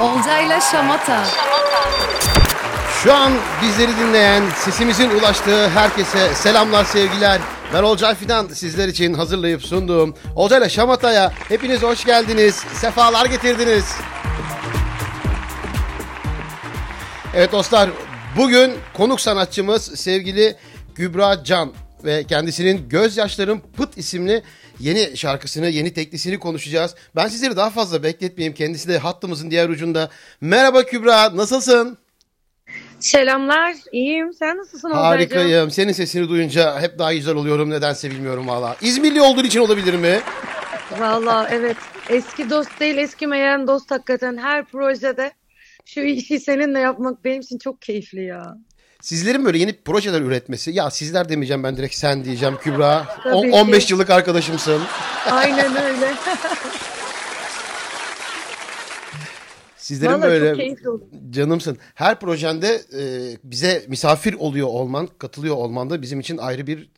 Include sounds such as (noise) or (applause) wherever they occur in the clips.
Olcayla Şamata. Şu an bizleri dinleyen, sesimizin ulaştığı herkese selamlar, sevgiler. Ben Olcay Fidan sizler için hazırlayıp sunduğum Olcayla Şamata'ya hepiniz hoş geldiniz, sefalar getirdiniz. Evet dostlar, bugün konuk sanatçımız sevgili Kübra Can ve kendisinin Gözyaşlarım Pıt isimli yeni şarkısını, yeni teklisini konuşacağız. Ben sizleri daha fazla bekletmeyeyim. Kendisi de hattımızın diğer ucunda. Merhaba Kübra, nasılsın? Selamlar, iyiyim. Sen nasılsın? Harikayım. Senin sesini duyunca hep daha güzel oluyorum. Nedense bilmiyorum valla. İzmirli olduğun için olabilir mi? Valla evet. Eski dost değil, eskimeyen dost hakikaten. Her projede şu işi seninle yapmak benim için çok keyifli ya. Sizlerin böyle yeni projeler üretmesi. Ya sizler demeyeceğim ben direkt sen diyeceğim Kübra. (laughs) On- ki. 15 yıllık arkadaşımsın. Aynen öyle. (laughs) Sizlerin Valla böyle canımsın. Her projende e, bize misafir oluyor olman, katılıyor olman da bizim için ayrı bir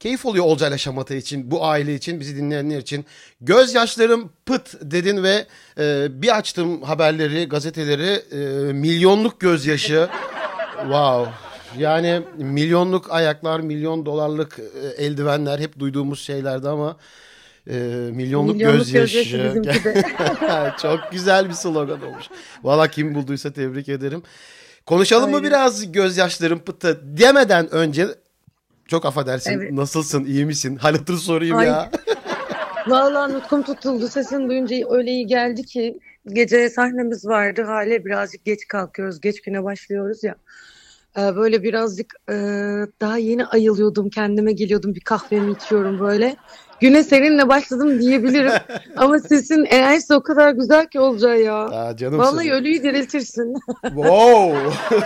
keyif oluyor Olcayla Şamata için, bu aile için, bizi dinleyenler için. Gözyaşlarım pıt dedin ve e, bir açtım haberleri, gazeteleri, e, milyonluk gözyaşı. (laughs) wow. Yani milyonluk ayaklar, milyon dolarlık e, eldivenler hep duyduğumuz şeylerdi ama e, milyonluk, Milyonluk gözyaşı. gözyaşı. (laughs) Çok güzel bir slogan olmuş. Valla kim bulduysa tebrik ederim. Konuşalım mı Aynen. biraz gözyaşlarım pıtı demeden önce çok affedersin Evet. nasılsın iyi misin? Hal hatır sorayım Ay. (laughs) ya. Valla nutkum tutuldu. Sesin duyunca öyle iyi geldi ki. Gece sahnemiz vardı. Hale birazcık geç kalkıyoruz. Geç güne başlıyoruz ya. Ee, Böyle birazcık e, daha yeni ayılıyordum. Kendime geliyordum. Bir kahvemi içiyorum böyle. Güne seninle başladım diyebilirim. (laughs) Ama sesin enerjisi o kadar güzel ki olacağı ya. Aa, canımsın. Vallahi ölüyü diriltirsin. (laughs) Wow. (laughs)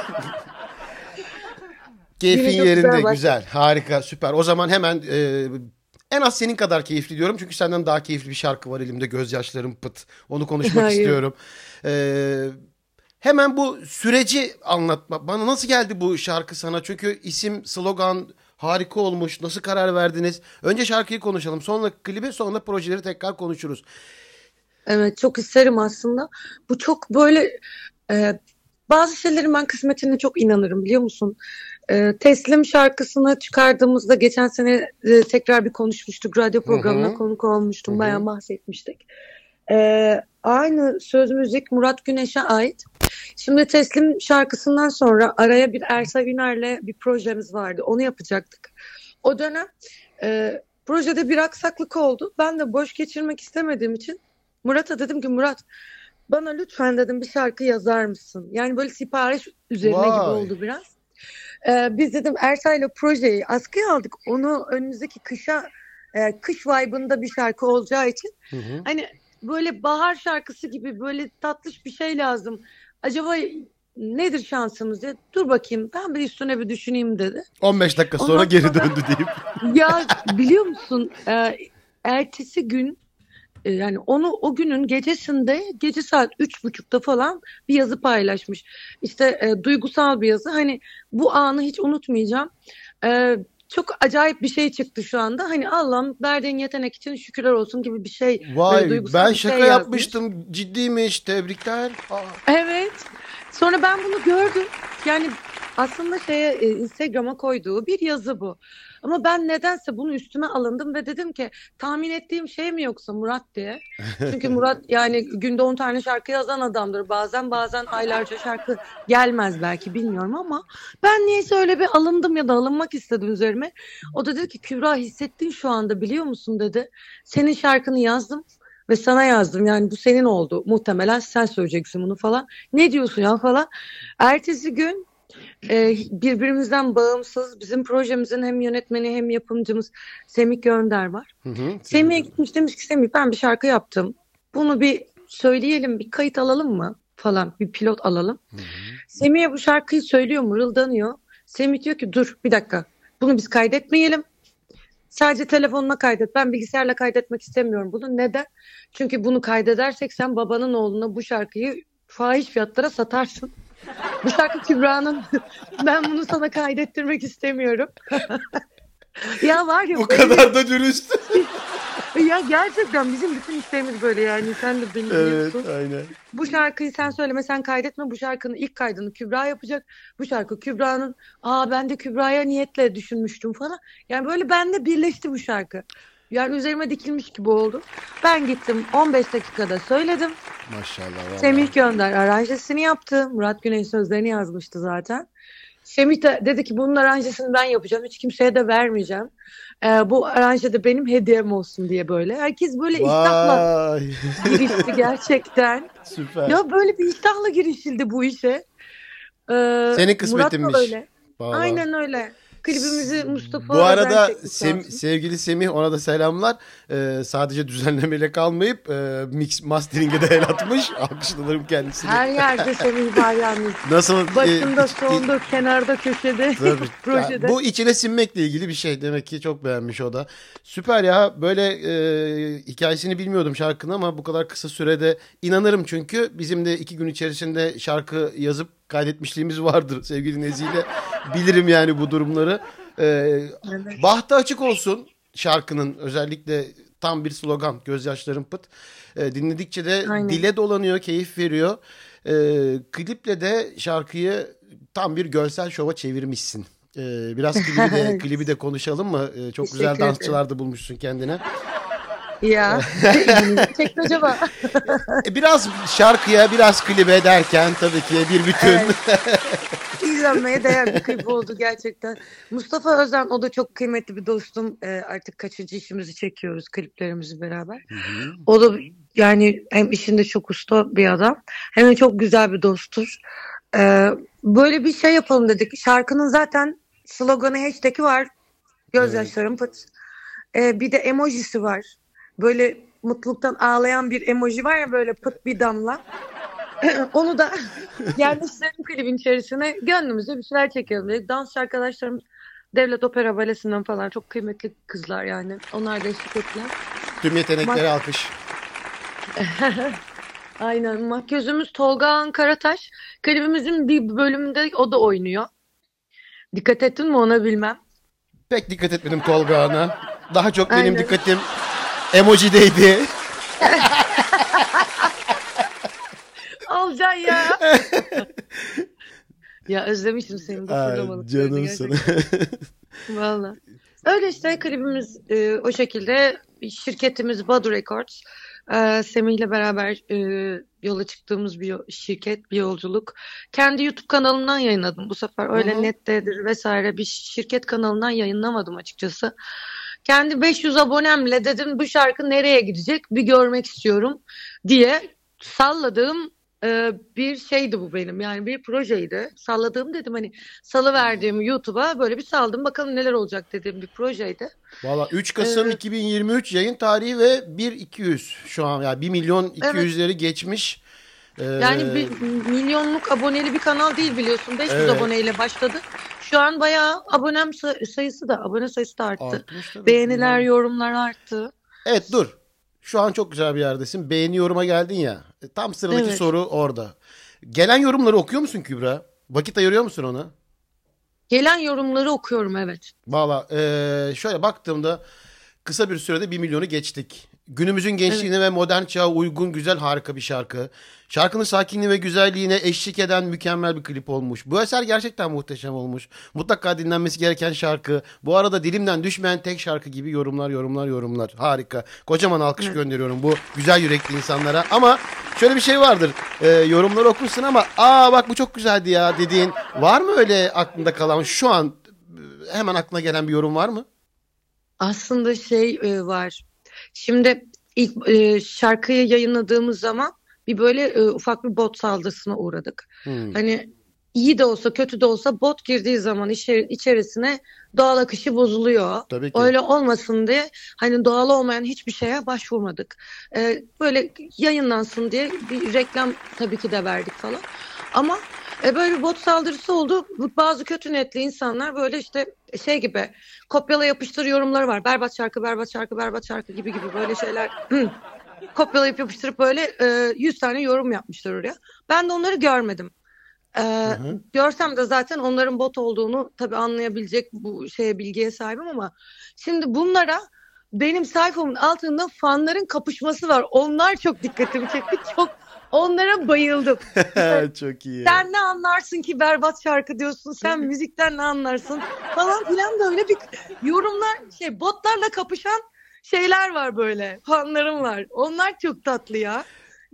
Keyfin Yine yerinde güzel güzel. Harika süper. O zaman hemen e, en az senin kadar keyifli diyorum. Çünkü senden daha keyifli bir şarkı var elimde. Gözyaşlarım pıt. Onu konuşmak Hayır. istiyorum. E, hemen bu süreci anlatma. Bana nasıl geldi bu şarkı sana? Çünkü isim, slogan harika olmuş. Nasıl karar verdiniz? Önce şarkıyı konuşalım. Sonra klibi sonra projeleri tekrar konuşuruz. Evet çok isterim aslında. Bu çok böyle e, bazı şeylerin ben kısmetine çok inanırım biliyor musun? E, Teslim şarkısını çıkardığımızda geçen sene e, tekrar bir konuşmuştuk. Radyo programına hı. konuk olmuştum. Hı hı. Bayağı bahsetmiştik. E, aynı söz müzik Murat Güneş'e ait. Şimdi Teslim şarkısından sonra araya bir Ersa Üner'le bir projemiz vardı. Onu yapacaktık. O dönem e, projede bir aksaklık oldu. Ben de boş geçirmek istemediğim için Murat'a dedim ki Murat bana lütfen dedim bir şarkı yazar mısın? Yani böyle sipariş üzerine gibi Vay. oldu biraz. Ee, biz dedim Ersay'la projeyi askıya aldık. Onu önümüzdeki kışa e, kış vibe'ında bir şarkı olacağı için Hı hı. hani böyle bahar şarkısı gibi böyle tatlış bir şey lazım. Acaba nedir şansımız diye. Dur bakayım ben bir üstüne bir düşüneyim dedi. 15 dakika sonra Ondan geri sonra- döndü deyip. (laughs) Ya biliyor musun e, ertesi gün e, yani onu o günün gecesinde gece saat üç buçukta falan bir yazı paylaşmış. İşte e, duygusal bir yazı. Hani bu anı hiç unutmayacağım. E, çok acayip bir şey çıktı şu anda. Hani Allah'ım verdiğin yetenek için şükürler olsun gibi bir şey. Vay ben bir şey şaka yazmış. yapmıştım. Ciddiymiş. Tebrikler. Aa. Evet. Sonra ben bunu gördüm. Yani aslında şeye e, Instagram'a koyduğu bir yazı bu. Ama ben nedense bunu üstüme alındım ve dedim ki tahmin ettiğim şey mi yoksa Murat diye. (laughs) Çünkü Murat yani günde 10 tane şarkı yazan adamdır. Bazen bazen aylarca şarkı gelmez belki bilmiyorum ama ben niyeyse öyle bir alındım ya da alınmak istedim üzerime. O da dedi ki Kübra hissettin şu anda biliyor musun dedi. Senin şarkını yazdım ve sana yazdım. Yani bu senin oldu. Muhtemelen sen söyleyeceksin bunu falan. Ne diyorsun ya falan. Ertesi gün e, birbirimizden bağımsız bizim projemizin hem yönetmeni hem yapımcımız Semih Gönder var. Semih'e gitmiş demiş ki Semih ben bir şarkı yaptım. Bunu bir söyleyelim bir kayıt alalım mı falan bir pilot alalım. Semih'e bu şarkıyı söylüyor mırıldanıyor. Semih diyor ki dur bir dakika bunu biz kaydetmeyelim. Sadece telefonuna kaydet. Ben bilgisayarla kaydetmek istemiyorum bunu. Neden? Çünkü bunu kaydedersek sen babanın oğluna bu şarkıyı fahiş fiyatlara satarsın. Bu şarkı Kübra'nın. ben bunu sana kaydettirmek istemiyorum. ya var ya Bu böyle- kadar da dürüst. (laughs) ya gerçekten bizim bütün işlerimiz böyle yani sen de beni Evet biliyorsun. aynen. Bu şarkıyı sen söyleme sen kaydetme bu şarkının ilk kaydını Kübra yapacak. Bu şarkı Kübra'nın aa ben de Kübra'ya niyetle düşünmüştüm falan. Yani böyle bende birleşti bu şarkı. Yani üzerime dikilmiş gibi oldu. Ben gittim 15 dakikada söyledim. Maşallah. Semih Gönder aranjesini yaptı. Murat Güney sözlerini yazmıştı zaten. Semih de dedi ki bunun aranjesini ben yapacağım. Hiç kimseye de vermeyeceğim. Ee, bu aranje de benim hediyem olsun diye böyle. Herkes böyle iştahla girişti gerçekten. (laughs) Süper. Ya böyle bir iştahla girişildi bu işe. Ee, Senin kısmetinmiş. Murat da öyle. Vallahi. Aynen öyle. Klibimizi Mustafa Bu arada Sem- sevgili Semih ona da selamlar. Ee, sadece düzenlemeyle kalmayıp e, mix mastering'e de el atmış. (laughs) Alkışlarım kendisini. Her yerde Semih var yalnız. (laughs) Nasıl? e, Başında, ciddi- sonunda, kenarda, köşede, Tabii. (laughs) projede. Bu içine sinmekle ilgili bir şey. Demek ki çok beğenmiş o da. Süper ya. Böyle e, hikayesini bilmiyordum şarkının ama bu kadar kısa sürede inanırım çünkü bizim de iki gün içerisinde şarkı yazıp kaydetmişliğimiz vardır sevgili Nezihle. Bilirim yani bu durumları. E, Evet. bahtı açık olsun şarkının özellikle tam bir slogan gözyaşlarım pıt. E, dinledikçe de Aynen. dile dolanıyor, keyif veriyor. E, kliple de şarkıyı tam bir görsel şova çevirmişsin. E, biraz klibi de, (laughs) klibi de konuşalım mı? E, çok güzel dansçılar da bulmuşsun kendine. Ya. İlginizi çekti acaba? (laughs) E, biraz şarkıya, biraz klibe derken tabii ki bir bütün. Evet. (laughs) İzlenmeye değer bir klip oldu gerçekten. Mustafa Özen o da çok kıymetli bir dostum. Ee, artık kaçıncı işimizi çekiyoruz kliplerimizi beraber. O da yani hem işinde çok usta bir adam hem de çok güzel bir dosttur. Ee, böyle bir şey yapalım dedik. Şarkının zaten sloganı hashtag'i var. Gözyaşlarım pıt. Ee, bir de emojisi var. Böyle mutluluktan ağlayan bir emoji var ya böyle pıt bir damla. (clears throat) Onu da (laughs) yerleştirelim klibin içerisine. Gönlümüzde bir şeyler çekelim dedik. Dansçı arkadaşlarım Devlet Opera Balesi'nden falan çok kıymetli kızlar yani. Onlar da eşlik ettiler. Tüm yeteneklere alkış. (laughs) Aynen. Makyözümüz Tolga Karataş. Klibimizin bir bölümünde o da oynuyor. Dikkat ettin mi ona bilmem. Pek dikkat etmedim Tolga Han'a. Daha çok benim Aynen. dikkatim emojideydi. Alacaksın ya. (laughs) ya özlemişim seni Ay, fırlamalık. canımsın. Valla. Öyle işte klibimiz e, o şekilde. Şirketimiz Badu Records. E, Semih'le beraber e, yola çıktığımız bir şirket, bir yolculuk. Kendi YouTube kanalımdan yayınladım bu sefer. Öyle Hı hı. nettedir vesaire bir şirket kanalından yayınlamadım açıkçası. Kendi 500 abonemle dedim bu şarkı nereye gidecek bir görmek istiyorum diye salladığım e, bir şeydi bu benim. Yani bir projeydi. Salladığım dedim hani salıverdiğim YouTube'a böyle bir saldım bakalım neler olacak dediğim bir projeydi. Valla 3 Kasım Evet. 2023 yayın tarihi ve 1.200 şu an yani 1 milyon 200'leri geçmiş. Ee, Yani bir milyonluk aboneli bir kanal değil biliyorsun. 500 Evet. aboneyle başladı. Şu an bayağı abonem say- sayısı da abone sayısı da arttı. Beğeniler, yorumlar arttı. Evet dur. Şu an çok güzel bir yerdesin. Beğeni yoruma geldin ya. E, Tam sıradaki Evet. soru orada. Gelen yorumları okuyor musun Kübra? Vakit ayırıyor musun ona? Gelen yorumları okuyorum evet. Valla eee, şöyle baktığımda kısa bir sürede 1 milyonu geçtik. Günümüzün gençliğine ve modern çağa uygun güzel harika bir şarkı. Şarkının sakinliği ve güzelliğine eşlik eden mükemmel bir klip olmuş. Bu eser gerçekten muhteşem olmuş. Mutlaka dinlenmesi gereken şarkı. Bu arada dilimden düşmeyen tek şarkı gibi yorumlar yorumlar yorumlar. Harika. Kocaman alkış gönderiyorum bu güzel yürekli insanlara. Ama şöyle bir şey vardır. Ee, yorumları okursun ama aa bak bu çok güzeldi ya dediğin var mı öyle aklında kalan şu an e, hemen aklına gelen bir yorum var mı? Aslında şey e, var. Şimdi ilk e, şarkıyı yayınladığımız zaman bir böyle e, ufak bir bot saldırısına uğradık. Hmm. Hani iyi de olsa kötü de olsa bot girdiği zaman içeri- içerisine doğal akışı bozuluyor. Tabii ki. Öyle olmasın diye hani doğal olmayan hiçbir şeye başvurmadık. Ee, böyle yayınlansın diye bir reklam tabii ki de verdik falan. Ama e, böyle bot saldırısı oldu. Bazı kötü niyetli insanlar böyle işte şey gibi kopyala yapıştır yorumları var. Berbat şarkı, berbat şarkı, berbat şarkı gibi gibi böyle şeyler. (clears throat) Kopyalayıp yapıştırıp böyle e, 100 tane yorum yapmışlar oraya. Ben de onları görmedim. Hı. görsem de zaten onların bot olduğunu tabii anlayabilecek bu şeye bilgiye sahibim ama şimdi bunlara benim sayfamın altında fanların kapışması var. Onlar çok dikkatimi çekti. (laughs) Çok onlara bayıldım. (laughs) çok iyi. Sen ne anlarsın ki berbat şarkı diyorsun. Sen müzikten ne anlarsın falan filan da öyle bir yorumlar şey botlarla kapışan şeyler var böyle. Fanlarım var. Onlar çok tatlı ya.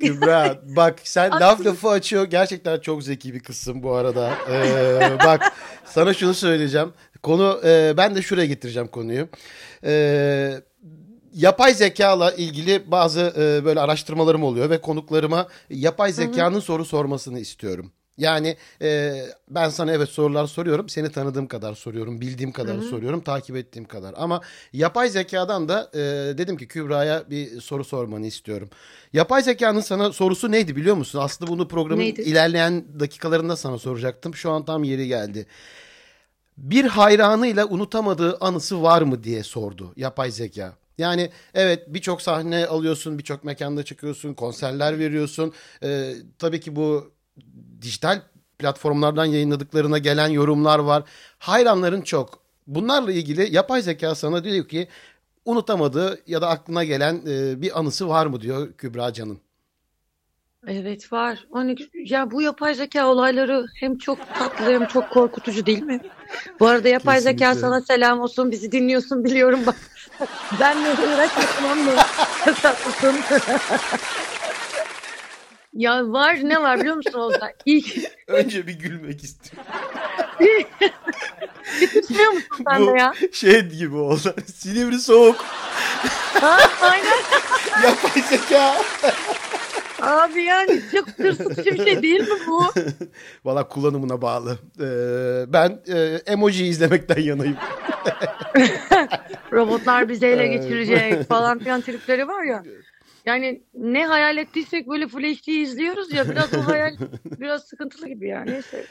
Kübra (laughs) bak sen laf lafı açıyor. Gerçekten çok zeki bir kızsın bu arada. Ee, bak sana şunu söyleyeceğim. Konu e, ben de şuraya getireceğim konuyu. Ee, yapay zekayla ilgili bazı e, böyle araştırmalarım oluyor ve konuklarıma yapay zekanın hı hı. soru sormasını istiyorum. Yani e, ben sana evet sorular soruyorum. Seni tanıdığım kadar soruyorum. Bildiğim kadar Hı-hı. soruyorum. Takip ettiğim kadar. Ama yapay zekadan da e, dedim ki Kübra'ya bir soru sormanı istiyorum. Yapay zekanın sana sorusu neydi biliyor musun? Aslında bunu programın neydi? ilerleyen dakikalarında sana soracaktım. Şu an tam yeri geldi. Bir hayranıyla unutamadığı anısı var mı diye sordu yapay zeka. Yani evet birçok sahne alıyorsun, birçok mekanda çıkıyorsun, konserler veriyorsun. Ee, tabii ki bu dijital platformlardan yayınladıklarına gelen yorumlar var. Hayranların çok. Bunlarla ilgili yapay zeka sana diyor ki unutamadığı ya da aklına gelen e, bir anısı var mı diyor Kübra Can'ın. Evet var. Hani ya bu yapay zeka olayları hem çok tatlı hem çok korkutucu değil mi? Bu arada yapay Kesinlikle. zeka sana selam olsun. Bizi dinliyorsun biliyorum bak. Benle uğraşmasam mı? Tatlısın. Ya var ne var biliyor musun Ozan? İlk... Önce bir gülmek istiyorum. (laughs) Bitirmiyor musun sen Bu de ya? şey gibi oldu. Silivri soğuk. Ha, aynen. Yapay zeka. Abi yani çok tırsıtıcı bir şey değil mi bu? (laughs) Valla kullanımına bağlı. Ee, ben e, emoji izlemekten yanayım. (laughs) Robotlar bizi ele geçirecek (laughs) falan filan tripleri var ya. Yani ne hayal ettiysek böyle Full HD izliyoruz ya biraz o hayal biraz sıkıntılı gibi ya. Neyse.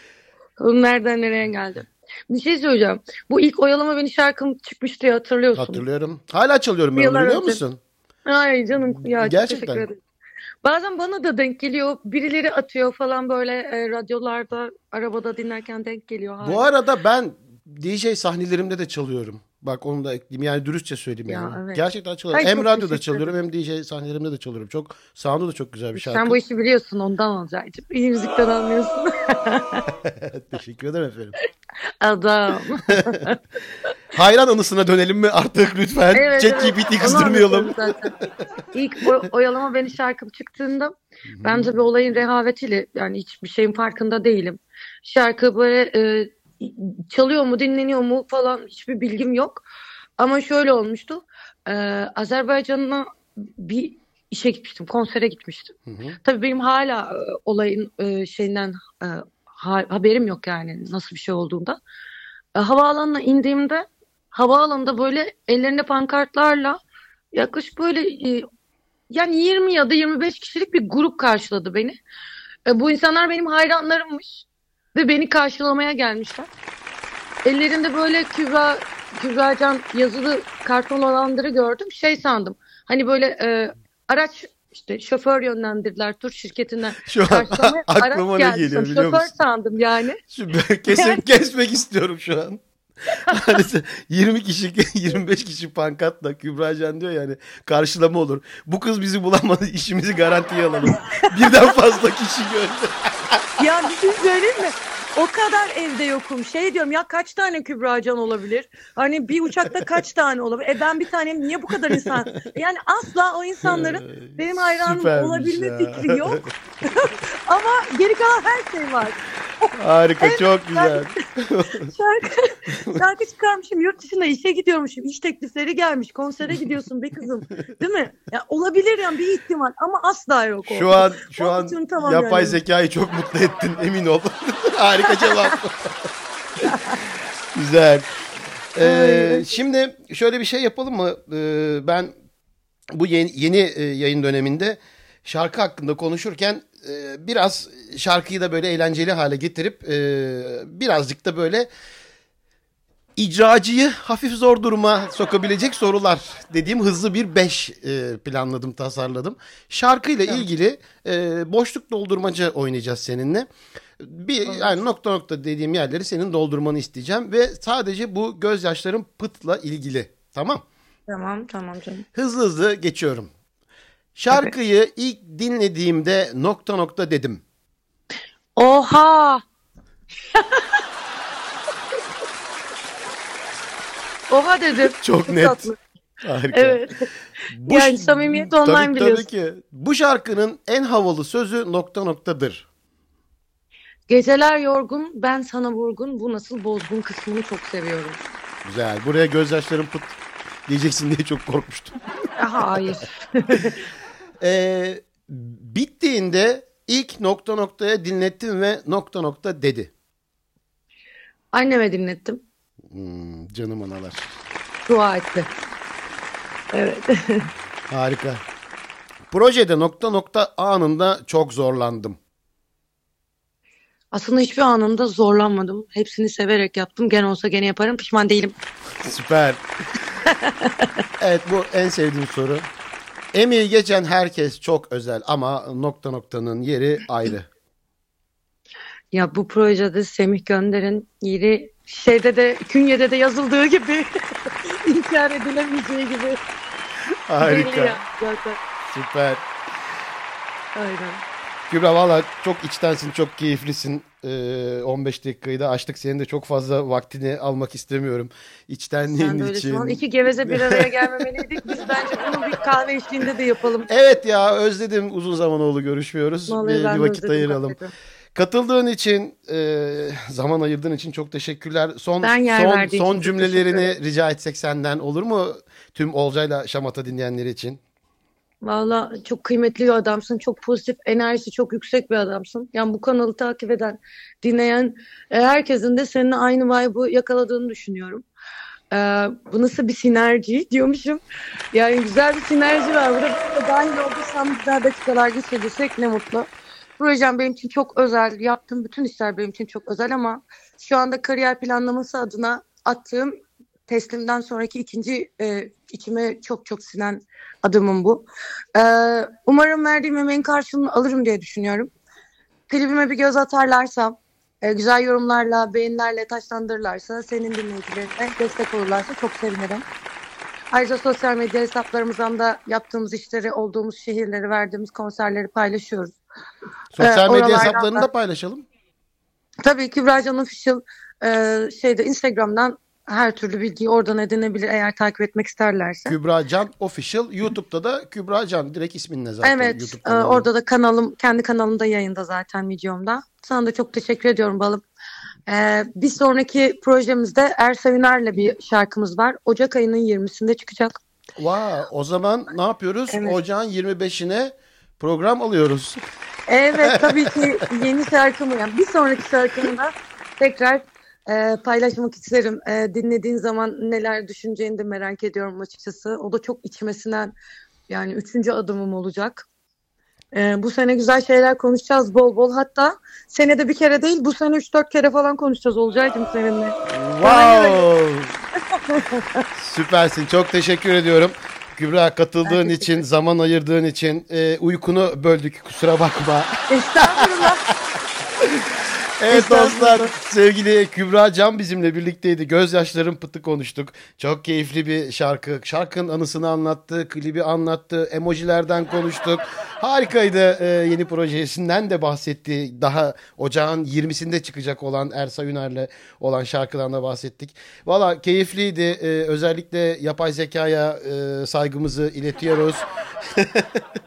Nereden nereye geldi. Bir şey söyleyeceğim. Bu ilk Oyalama Beni şarkım çıkmıştı ya hatırlıyorsun. Hatırlıyorum. Hala çalıyorum ben onu biliyor musun? Ay canım ya Gerçekten. teşekkür ederim. Bazen bana da denk geliyor. Birileri atıyor falan böyle e, radyolarda, arabada dinlerken denk geliyor. Hala. Bu arada ben DJ sahnelerimde de çalıyorum. Bak onu da ekleyeyim. Yani dürüstçe söyleyeyim ya, yani. Evet. Gerçekten çalıyorum. Hayır, hem radyoda çalıyorum hem DJ sahnelerimde de çalıyorum. Çok sound'u da çok güzel bir şarkı. Sen bu işi biliyorsun ondan Olcay'cığım. İyi müzikten anlıyorsun. (laughs) Teşekkür ederim efendim. Adam. (laughs) Hayran anısına dönelim mi artık lütfen? Evet, Chat evet. GPT kızdırmayalım. İlk o, oyalama beni şarkım çıktığında ben tabii olayın rehavetiyle yani hiçbir şeyin farkında değilim. Şarkı böyle e, çalıyor mu dinleniyor mu falan hiçbir bilgim yok. Ama şöyle olmuştu. Ee, Azerbaycan'a bir işe gitmiştim. Konsere gitmiştim. Hı hı. Tabii benim hala e, olayın e, şeyinden e, ha, haberim yok yani nasıl bir şey olduğunda. E, havaalanına indiğimde havaalanında böyle ellerinde pankartlarla yaklaşık böyle e, yani 20 ya da 25 kişilik bir grup karşıladı beni. E, bu insanlar benim hayranlarımmış. Ve beni karşılamaya gelmişler. Ellerinde böyle Kübra, Kübracan yazılı karton olanları gördüm. Şey sandım. Hani böyle e, araç işte şoför yönlendirdiler tur şirketinden. (laughs) Şu an (laughs) aklıma ne geliyor biliyor şoför musun? sandım yani. (laughs) Kesin kesmek istiyorum şu an. hani 20 kişi 25 kişi pankatla Kübracan diyor yani karşılama olur. Bu kız bizi bulamadı işimizi garantiye alalım. Birden fazla kişi gördü. Ya bir şey söyleyeyim mi? O kadar evde yokum. Şey diyorum ya kaç tane Kübra Can olabilir? Hani bir uçakta kaç tane olabilir? E ben bir tanem niye bu kadar insan? Yani asla o insanların benim hayranım Süpermiş olabilme ya. fikri yok. (laughs) Ama geri kalan her şey var. Harika evet, çok güzel. Şarkı, şarkı çıkarmışım yurt dışına işe gidiyormuşum. İş teklifleri gelmiş. Konsere gidiyorsun be kızım. Değil mi? Ya olabilir yani bir ihtimal ama asla yok o. Şu an şu an tamam yapay yani. zekayı çok mutlu ettin emin ol. (laughs) Harika cevap. güzel. Ee, şimdi şöyle bir şey yapalım mı? Ee, ben bu yeni, yeni yayın döneminde şarkı hakkında konuşurken e, biraz şarkıyı da böyle eğlenceli hale getirip e, birazcık da böyle icracıyı hafif zor duruma sokabilecek sorular dediğim hızlı bir 5 e, planladım, tasarladım. Şarkıyla evet. ilgili e, boşluk doldurmaca oynayacağız seninle. Bir evet. yani nokta nokta dediğim yerleri senin doldurmanı isteyeceğim ve sadece bu gözyaşların pıtla ilgili. Tamam? Tamam tamam canım. Hızlı hızlı geçiyorum. Şarkıyı ilk dinlediğimde nokta nokta dedim. Oha! Oha dedim. (laughs) Çok net. tatlı. Harika. Evet. Bu Yani samimiyet online tabii, biliyorsun. Tabii ki. Bu şarkının en havalı sözü nokta noktadır. Geceler yorgun, ben sana vurgun. Bu nasıl bozgun kısmını çok seviyorum. Güzel. Buraya gözyaşlarım pıt diyeceksin diye çok korkmuştum. (laughs) Hayır. (laughs) Ee, bittiğinde ilk nokta noktaya dinlettim ve nokta nokta dedi. Anneme dinlettim. Hmm, canım analar. Dua etti. Evet. (laughs) Harika. Projede nokta nokta anında çok zorlandım. Aslında hiçbir anında zorlanmadım. Hepsini severek yaptım. Gene olsa gene yaparım. Pişman değilim. Süper. evet bu en sevdiğim soru. Emeği geçen herkes çok özel ama nokta noktanın yeri ayrı. Ya bu projede Semih Gönder'in yeri şeyde de künyede de yazıldığı gibi (laughs) inkar edilemeyeceği gibi Harika. zaten. Süper. Aynen. Kübra valla çok içtensin, çok keyiflisin. Ee, 15 dakikayı da açtık. Senin de çok fazla vaktini almak istemiyorum. İçtenliğin Sen de öyle için. şu an iki geveze bir araya (laughs) gelmemeliydik. Biz bence bunu bir kahve eşliğinde de yapalım. Evet ya özledim. Uzun zaman oldu görüşmüyoruz. Vallahi bir, bir vakit ayıralım. hakikaten. Katıldığın için, e, zaman ayırdığın için çok teşekkürler. Son son son cümlelerini rica etsek senden olur mu? Tüm Olcay'la Şamata dinleyenleri için. Valla çok kıymetli bir adamsın. Çok pozitif, enerjisi çok yüksek bir adamsın. Yani bu kanalı takip eden, dinleyen e, herkesin de seninle aynı vibe'ı yakaladığını düşünüyorum. E, bu nasıl bir sinerji (laughs) diyormuşum. Yani güzel bir sinerji var burada. Dahil olduysam güzel dakikalar geçirdiysek ne mutlu. Projem benim için çok özel. Yaptığım bütün işler benim için çok özel ama şu anda kariyer planlaması adına attığım teslimden sonraki ikinci e, içime çok çok sinen adımım bu. Ee, umarım verdiğim emeğin karşılığını alırım diye düşünüyorum. Klibime bir göz atarlarsa, e, güzel yorumlarla, beğenilerle taşlandırırlarsa, senin dinleyicilerine destek olurlarsa çok sevinirim. Ayrıca sosyal medya hesaplarımızdan da yaptığımız işleri, olduğumuz şehirleri, verdiğimiz konserleri paylaşıyoruz. Sosyal Ee, medya hesaplarını da- da paylaşalım. Tabii Kübra Can Official e, şeyde Instagram'dan her türlü bilgiyi oradan edinebilir eğer takip etmek isterlerse. Kübra Can Official. YouTube'da da Kübra Can. Direkt isminle zaten. Evet, YouTube e, orada da kanalım, kendi kanalımda yayında zaten videomda. Sana da çok teşekkür ediyorum balım. E, bir sonraki projemizde Ersa Üner'le bir şarkımız var. Ocak ayının 20'sinde çıkacak. Vay, o zaman ne yapıyoruz? Evet. Ocağın 25'ine program alıyoruz. Evet, tabii ki yeni şarkımı, yani bir sonraki şarkımı da tekrar e, paylaşmak isterim. E, dinlediğin zaman neler düşüneceğini de merak ediyorum açıkçası. O da çok içmesinden yani üçüncü adımım olacak. E, bu sene güzel şeyler konuşacağız bol bol. Hatta senede bir kere değil bu sene 3-4 kere falan konuşacağız Olcay'cığım seninle. Wow! (laughs) Süpersin. Çok teşekkür ediyorum. Kübra katıldığın için, zaman ayırdığın için e, uykunu böldük. Kusura bakma. Estağfurullah. (laughs) Evet dostlar sevgili Kübra Can bizimle birlikteydi. Gözyaşlarım pıtı konuştuk. Çok keyifli bir şarkı. Şarkının anısını anlattı, klibi anlattı, emojilerden konuştuk. Harikaydı. Ee, yeni projesinden de bahsetti. Daha ocağın 20'sinde çıkacak olan Ersa Üner'le olan şarkıdan da bahsettik. Valla keyifliydi. Ee, özellikle yapay zekaya e, saygımızı iletiyoruz. (laughs)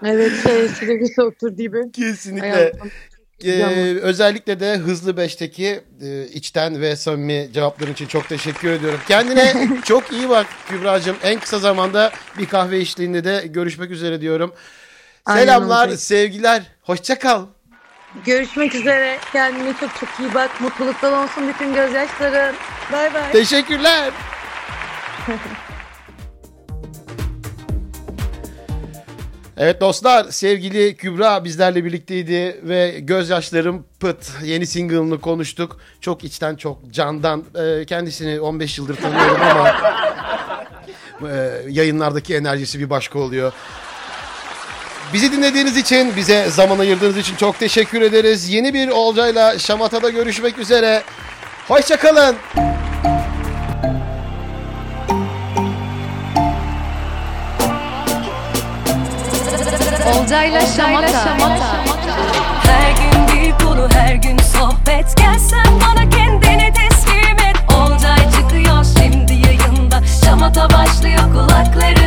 Evet şey otur gibi. Kesinlikle. Hayatım. Ee, özellikle de Hızlı Beş'teki e, içten ve samimi cevapların için çok teşekkür ediyorum. Kendine (laughs) çok iyi bak Kübra'cığım. En kısa zamanda bir kahve eşliğinde de görüşmek üzere diyorum. Aynen Selamlar, öyle. sevgiler. Hoşça kal. Görüşmek üzere. Kendine çok çok iyi bak. Mutluluktan olsun bütün gözyaşların. Bay bay. Teşekkürler. (laughs) Evet dostlar sevgili Kübra bizlerle birlikteydi ve gözyaşlarım pıt yeni single'ını konuştuk. Çok içten çok candan Ee, kendisini 15 yıldır tanıyorum ama (laughs) e, yayınlardaki enerjisi bir başka oluyor. Bizi dinlediğiniz için, bize zaman ayırdığınız için çok teşekkür ederiz. Yeni bir Olcay'la Şamata'da görüşmek üzere. Hoşçakalın. Odayla şamata. şamata Her gün bir konu her gün sohbet. Gelsen bana kendini teslim et. Olcay çıkıyor şimdi yayında. Şamata başlıyor kulakları.